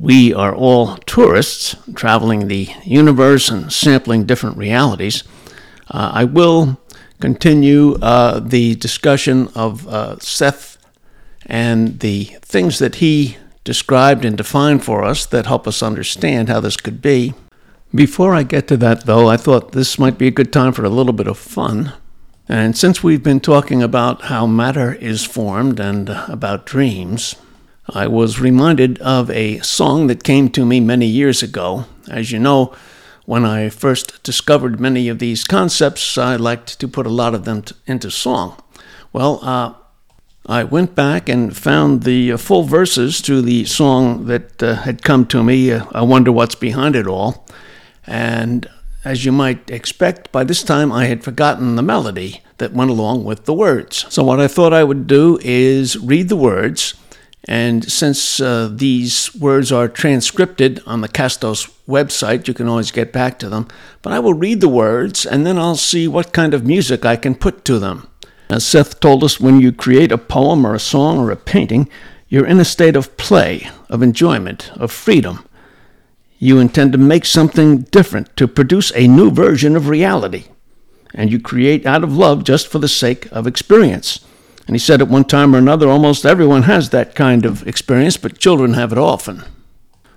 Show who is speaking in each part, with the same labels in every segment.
Speaker 1: we are all tourists traveling the universe and sampling different realities, uh, I will continue uh, the discussion of uh, Seth and the things that he described and defined for us that help us understand how this could be. Before I get to that, though, I thought this might be a good time for a little bit of fun. And since we've been talking about how matter is formed and about dreams, I was reminded of a song that came to me many years ago. As you know, when I first discovered many of these concepts, I liked to put a lot of them t- into song. Well, uh, I went back and found the uh, full verses to the song that uh, had come to me, uh, I Wonder What's Behind It All. And as you might expect, by this time I had forgotten the melody that went along with the words. So, what I thought I would do is read the words and since uh, these words are transcripted on the Castos website, you can always get back to them. But I will read the words and then I'll see what kind of music I can put to them. As Seth told us, when you create a poem or a song or a painting, you're in a state of play, of enjoyment, of freedom. You intend to make something different, to produce a new version of reality. And you create out of love just for the sake of experience. And he said at one time or another, almost everyone has that kind of experience, but children have it often.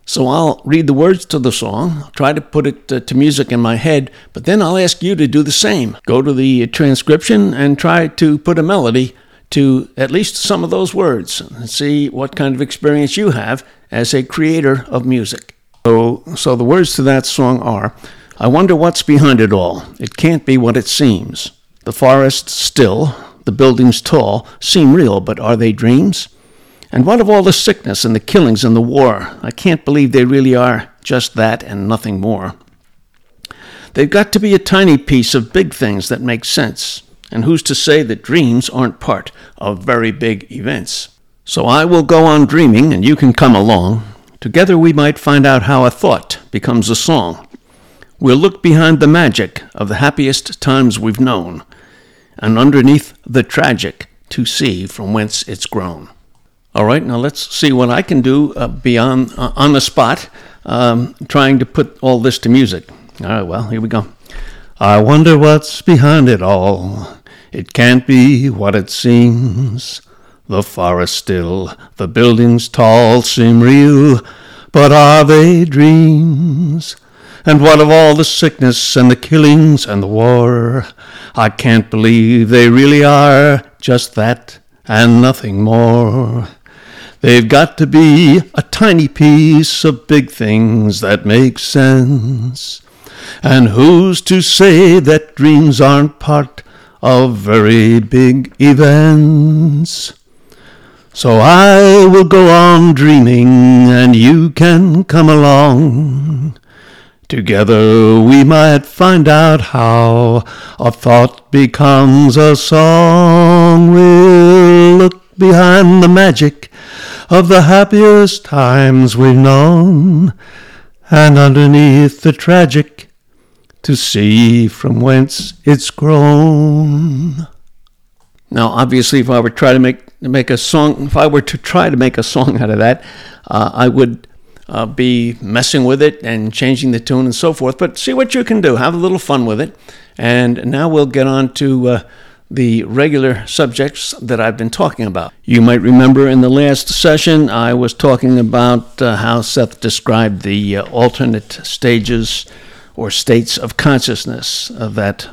Speaker 1: So I'll read the words to the song, I'll try to put it uh, to music in my head, but then I'll ask you to do the same. Go to the transcription and try to put a melody to at least some of those words and see what kind of experience you have as a creator of music. So, so the words to that song are I wonder what's behind it all. It can't be what it seems. The forest still, the buildings tall, seem real, but are they dreams? And what of all the sickness and the killings and the war? I can't believe they really are just that and nothing more. They've got to be a tiny piece of big things that make sense. And who's to say that dreams aren't part of very big events? So I will go on dreaming, and you can come along. Together we might find out how a thought becomes a song. We'll look behind the magic of the happiest times we've known and underneath the tragic to see from whence it's grown. All right, now let's see what I can do uh, beyond uh, on the spot, um, trying to put all this to music. All right, well, here we go. I wonder what's behind it all. It can't be what it seems. The forest still, the buildings tall seem real, but are they dreams? And what of all the sickness and the killings and the war? I can't believe they really are just that and nothing more. They've got to be a tiny piece of big things that make sense. And who's to say that dreams aren't part of very big events? So I will go on dreaming, and you can come along. Together we might find out how a thought becomes a song. We'll look behind the magic of the happiest times we've known, and underneath the tragic to see from whence it's grown. Now, obviously, if I were to try to make make a song, if I were to try to make a song out of that, uh, I would uh, be messing with it and changing the tune and so forth. But see what you can do. Have a little fun with it. And now we'll get on to uh, the regular subjects that I've been talking about. You might remember in the last session I was talking about uh, how Seth described the uh, alternate stages or states of consciousness uh, that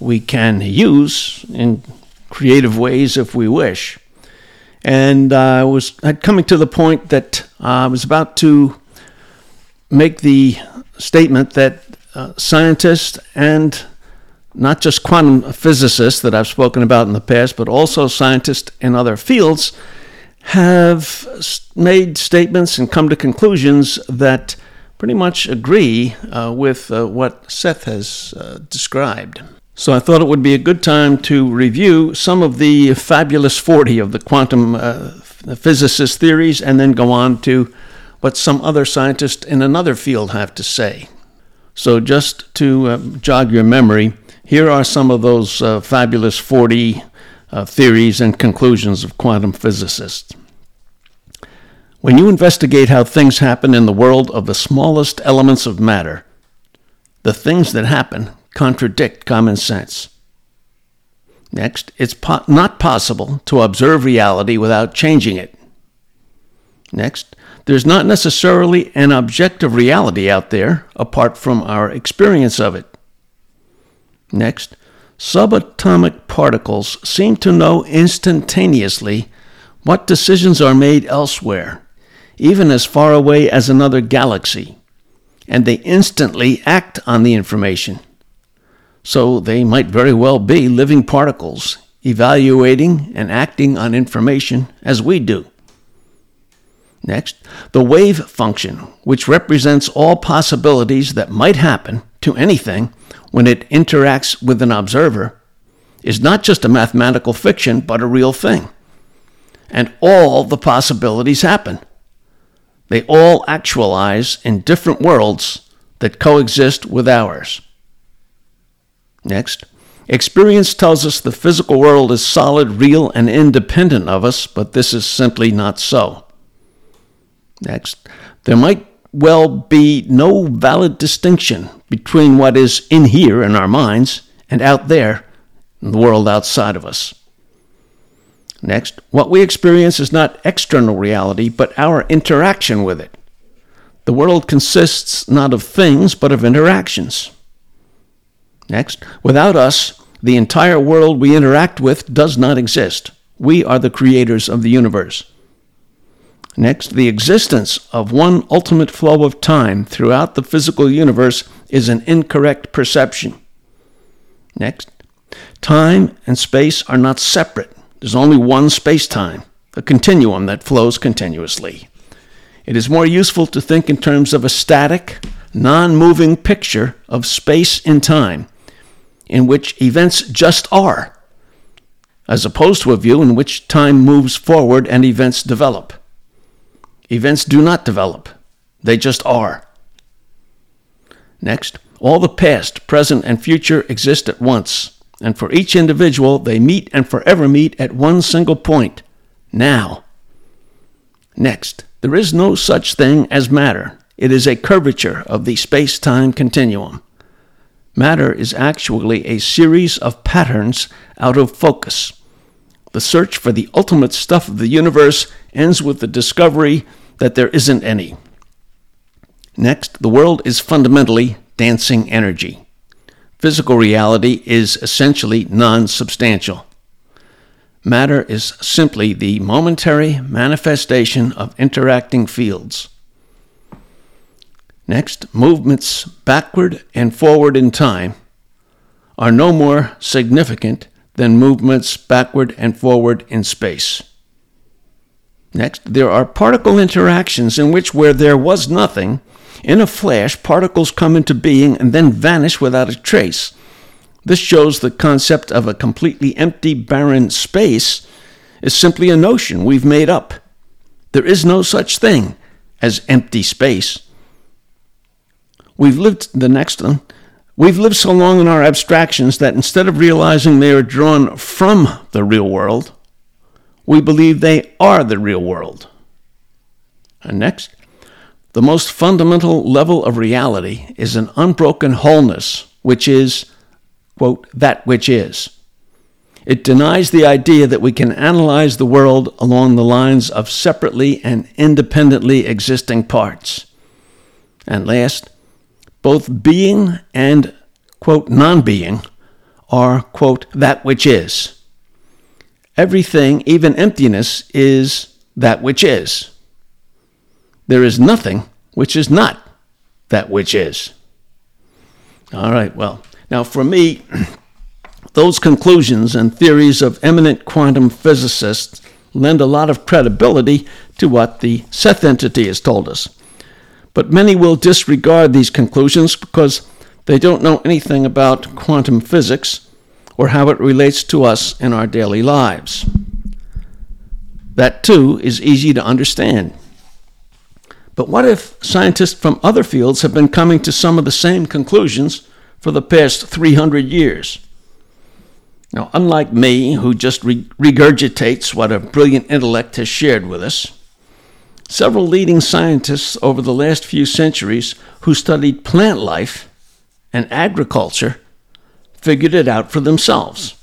Speaker 1: we can use in creative ways if we wish and I was coming to the point that I was about to make the statement that uh, scientists and not just quantum physicists that I've spoken about in the past, but also scientists in other fields have made statements and come to conclusions that pretty much agree uh, with uh, what Seth has uh, described. So I thought it would be a good time to review some of the fabulous 40 of the quantum uh, physicist theories and then go on to what some other scientists in another field have to say. So, just to uh, jog your memory, here are some of those uh, fabulous 40 uh, theories and conclusions of quantum physicists. When you investigate how things happen in the world of the smallest elements of matter, the things that happen contradict common sense. Next, it's po- not possible to observe reality without changing it. Next, there's not necessarily an objective reality out there apart from our experience of it. Next, subatomic particles seem to know instantaneously what decisions are made elsewhere, even as far away as another galaxy, and they instantly act on the information. So they might very well be living particles, evaluating and acting on information as we do. Next, the wave function, which represents all possibilities that might happen to anything when it interacts with an observer, is not just a mathematical fiction, but a real thing. And all the possibilities happen. They all actualize in different worlds that coexist with ours. Next, experience tells us the physical world is solid, real, and independent of us, but this is simply not so. Next, there might well be no valid distinction between what is in here in our minds and out there in the world outside of us. Next, what we experience is not external reality, but our interaction with it. The world consists not of things, but of interactions. Next, without us, the entire world we interact with does not exist. We are the creators of the universe. Next, the existence of one ultimate flow of time throughout the physical universe is an incorrect perception. Next, time and space are not separate. There's only one space time, a continuum that flows continuously. It is more useful to think in terms of a static, non moving picture of space and time, in which events just are, as opposed to a view in which time moves forward and events develop. Events do not develop, they just are. Next, all the past, present, and future exist at once, and for each individual, they meet and forever meet at one single point now. Next, there is no such thing as matter. It is a curvature of the space time continuum. Matter is actually a series of patterns out of focus. The search for the ultimate stuff of the universe ends with the discovery that there isn't any. Next, the world is fundamentally dancing energy. Physical reality is essentially non substantial. Matter is simply the momentary manifestation of interacting fields. Next, movements backward and forward in time are no more significant than movements backward and forward in space. Next, there are particle interactions in which, where there was nothing, in a flash, particles come into being and then vanish without a trace. This shows the concept of a completely empty, barren space is simply a notion we've made up. There is no such thing as empty space. We've lived the next one. We've lived so long in our abstractions that instead of realizing they are drawn from the real world, we believe they are the real world. And next, the most fundamental level of reality is an unbroken wholeness, which is, quote, that which is. It denies the idea that we can analyze the world along the lines of separately and independently existing parts. And last, both being and, quote, non being are, quote, that which is. Everything, even emptiness, is that which is. There is nothing which is not that which is. All right, well, now for me, those conclusions and theories of eminent quantum physicists lend a lot of credibility to what the Seth entity has told us. But many will disregard these conclusions because they don't know anything about quantum physics or how it relates to us in our daily lives. That too is easy to understand. But what if scientists from other fields have been coming to some of the same conclusions for the past 300 years? Now, unlike me, who just regurgitates what a brilliant intellect has shared with us, several leading scientists over the last few centuries who studied plant life and agriculture figured it out for themselves.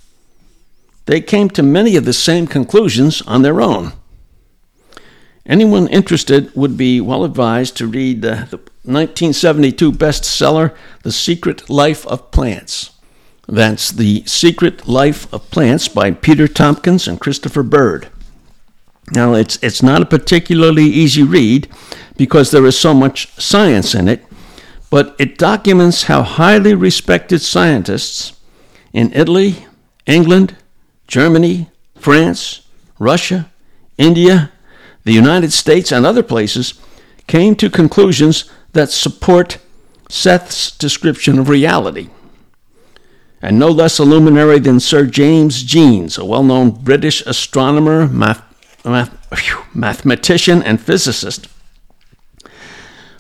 Speaker 1: They came to many of the same conclusions on their own. Anyone interested would be well advised to read the, the 1972 bestseller, The Secret Life of Plants. That's The Secret Life of Plants by Peter Tompkins and Christopher Bird. Now, it's, it's not a particularly easy read because there is so much science in it, but it documents how highly respected scientists in Italy, England, Germany, France, Russia, India, the United States, and other places came to conclusions that support Seth's description of reality. And no less a luminary than Sir James Jeans, a well known British astronomer, math, math, mathematician, and physicist,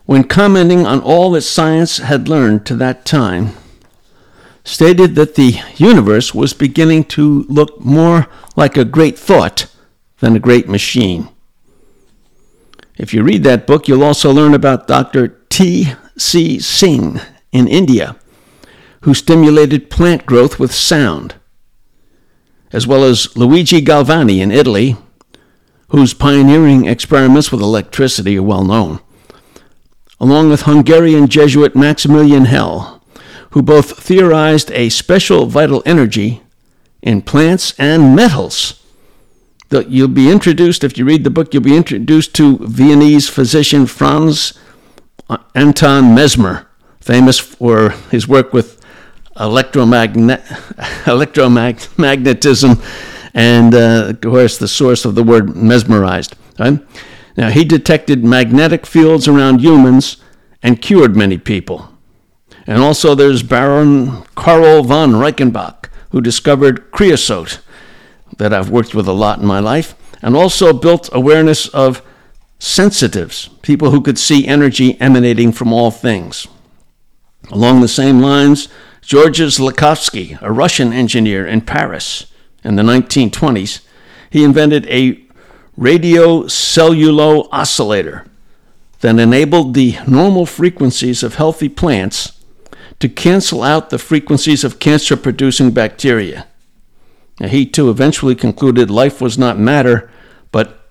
Speaker 1: when commenting on all that science had learned to that time, stated that the universe was beginning to look more like a great thought than a great machine. If you read that book, you'll also learn about Dr. T. C. Singh in India, who stimulated plant growth with sound, as well as Luigi Galvani in Italy, whose pioneering experiments with electricity are well known along with Hungarian Jesuit Maximilian Hell, who both theorized a special vital energy in plants and metals. You'll be introduced, if you read the book, you'll be introduced to Viennese physician Franz uh, Anton Mesmer, famous for his work with electromagnet- electromagnetism and, uh, of course, the source of the word mesmerized. Right? Now, he detected magnetic fields around humans and cured many people. And also, there's Baron Karl von Reichenbach, who discovered creosote, that I've worked with a lot in my life, and also built awareness of sensitives, people who could see energy emanating from all things. Along the same lines, Georges Lakhovsky, a Russian engineer in Paris in the 1920s, he invented a radiocellular oscillator that enabled the normal frequencies of healthy plants to cancel out the frequencies of cancer producing bacteria. Now, he too eventually concluded life was not matter, but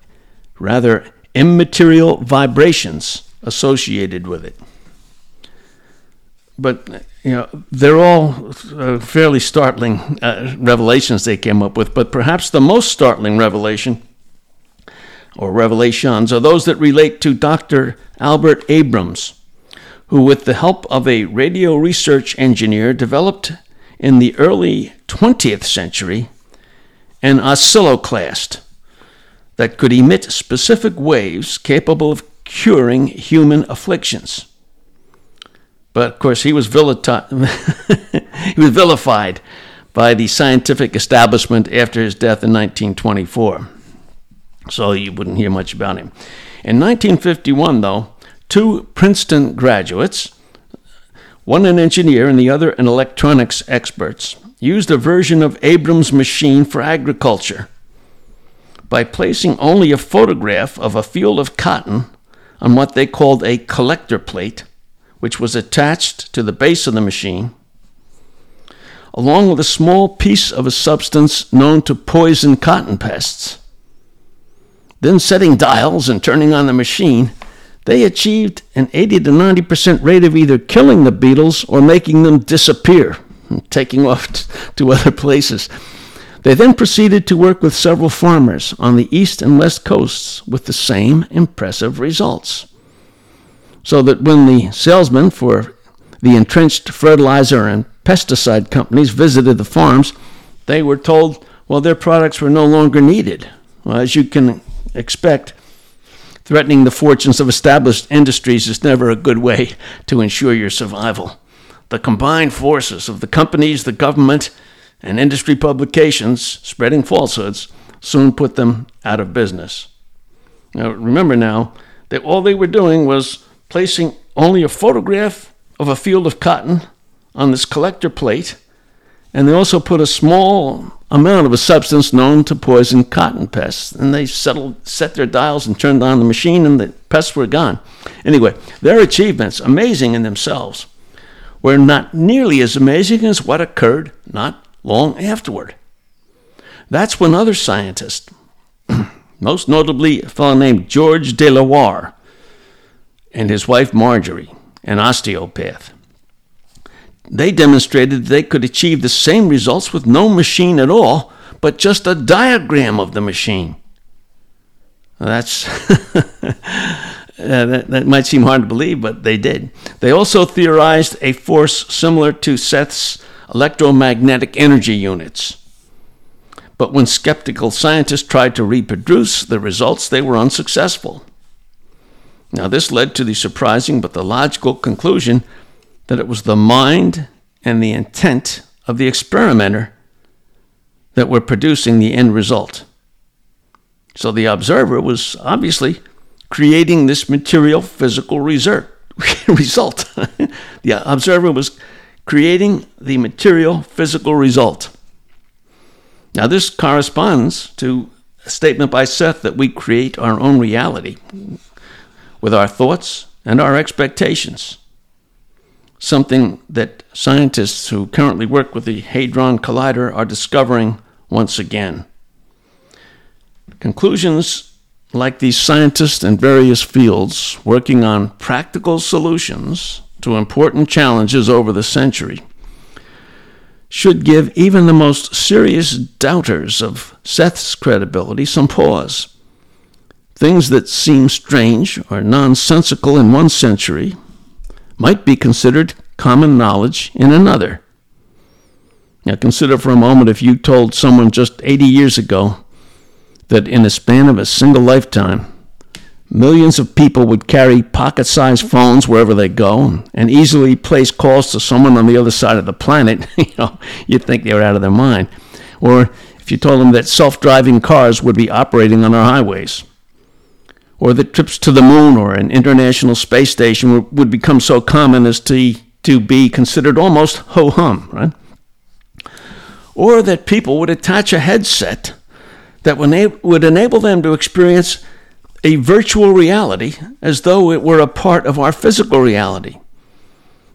Speaker 1: rather immaterial vibrations associated with it. But you know, they're all uh, fairly startling uh, revelations they came up with. But perhaps the most startling revelation or revelations are those that relate to Dr. Albert Abrams, who, with the help of a radio research engineer, developed in the early 20th century an oscilloclast that could emit specific waves capable of curing human afflictions. But of course, he was, he was vilified by the scientific establishment after his death in 1924 so you wouldn't hear much about him. In 1951, though, two Princeton graduates, one an engineer and the other an electronics experts, used a version of Abrams' machine for agriculture by placing only a photograph of a field of cotton on what they called a collector plate, which was attached to the base of the machine, along with a small piece of a substance known to poison cotton pests. Then setting dials and turning on the machine, they achieved an 80 to 90% rate of either killing the beetles or making them disappear, taking off to other places. They then proceeded to work with several farmers on the east and west coasts with the same impressive results. So that when the salesmen for the entrenched fertilizer and pesticide companies visited the farms, they were told, well, their products were no longer needed Well, as you can expect, threatening the fortunes of established industries is never a good way to ensure your survival. The combined forces of the companies, the government, and industry publications spreading falsehoods soon put them out of business. Now, remember now that all they were doing was placing only a photograph of a field of cotton on this collector plate, and they also put a small amount of a substance known to poison cotton pests. And they settled, set their dials and turned on the machine, and the pests were gone. Anyway, their achievements, amazing in themselves, were not nearly as amazing as what occurred not long afterward. That's when other scientists, most notably a fellow named George de la Warr and his wife Marjorie, an osteopath, they demonstrated they could achieve the same results with no machine at all, but just a diagram of the machine. That's uh, that, that might seem hard to believe, but they did. They also theorized a force similar to Seth's electromagnetic energy units. But when skeptical scientists tried to reproduce the results, they were unsuccessful. Now, this led to the surprising but the logical conclusion that it was the mind and the intent of the experimenter that were producing the end result. So the observer was obviously creating this material physical result. the observer was creating the material physical result. Now, this corresponds to a statement by Seth that we create our own reality with our thoughts and our expectations. Something that scientists who currently work with the Hadron Collider are discovering once again. Conclusions like these scientists in various fields working on practical solutions to important challenges over the century should give even the most serious doubters of Seth's credibility some pause. Things that seem strange or nonsensical in one century might be considered common knowledge in another. Now, consider for a moment if you told someone just 80 years ago that in a span of a single lifetime, Millions of people would carry pocket sized phones wherever they go and easily place calls to someone on the other side of the planet. you know, you'd think they were out of their mind. Or if you told them that self driving cars would be operating on our highways. Or that trips to the moon or an international space station would become so common as to, to be considered almost ho hum, right? Or that people would attach a headset that would enable them to experience a virtual reality as though it were a part of our physical reality.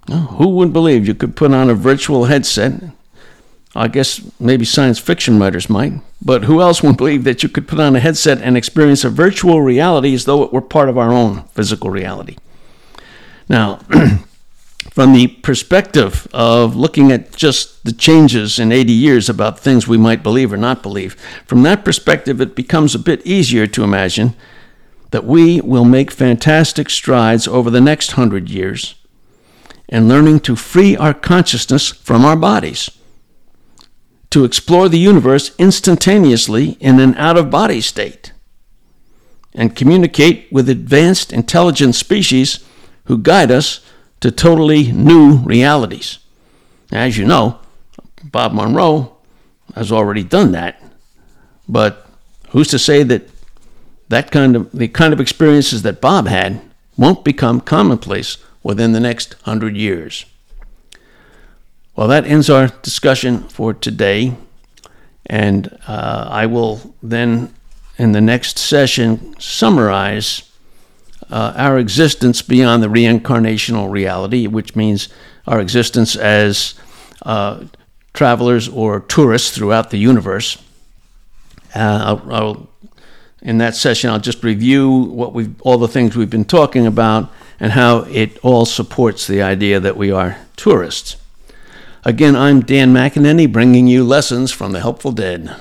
Speaker 1: who would believe you could put on a virtual headset? I guess maybe science fiction writers might, but who else would believe that you could put on a headset and experience a virtual reality as though it were part of our own physical reality? Now, from the perspective of looking at just the changes in 80 years about things we might believe or not believe, from that perspective, it becomes a bit easier to imagine that we will make fantastic strides over the next hundred years in learning to free our consciousness from our bodies, to explore the universe instantaneously in an out of body state, and communicate with advanced intelligent species who guide us to totally new realities. As you know, Bob Monroe has already done that, but who's to say that that kind of the kind of experiences that Bob had won't become commonplace within the next hundred years. Well, that ends our discussion for today, and uh, I will then, in the next session, summarize uh, our existence beyond the reincarnational reality, which means our existence as uh, travelers or tourists throughout the universe. Uh, I'll, I'll in that session, I'll just review what we've, all the things we've been talking about and how it all supports the idea that we are tourists. Again, I'm Dan McEnany bringing you lessons from the Helpful Dead.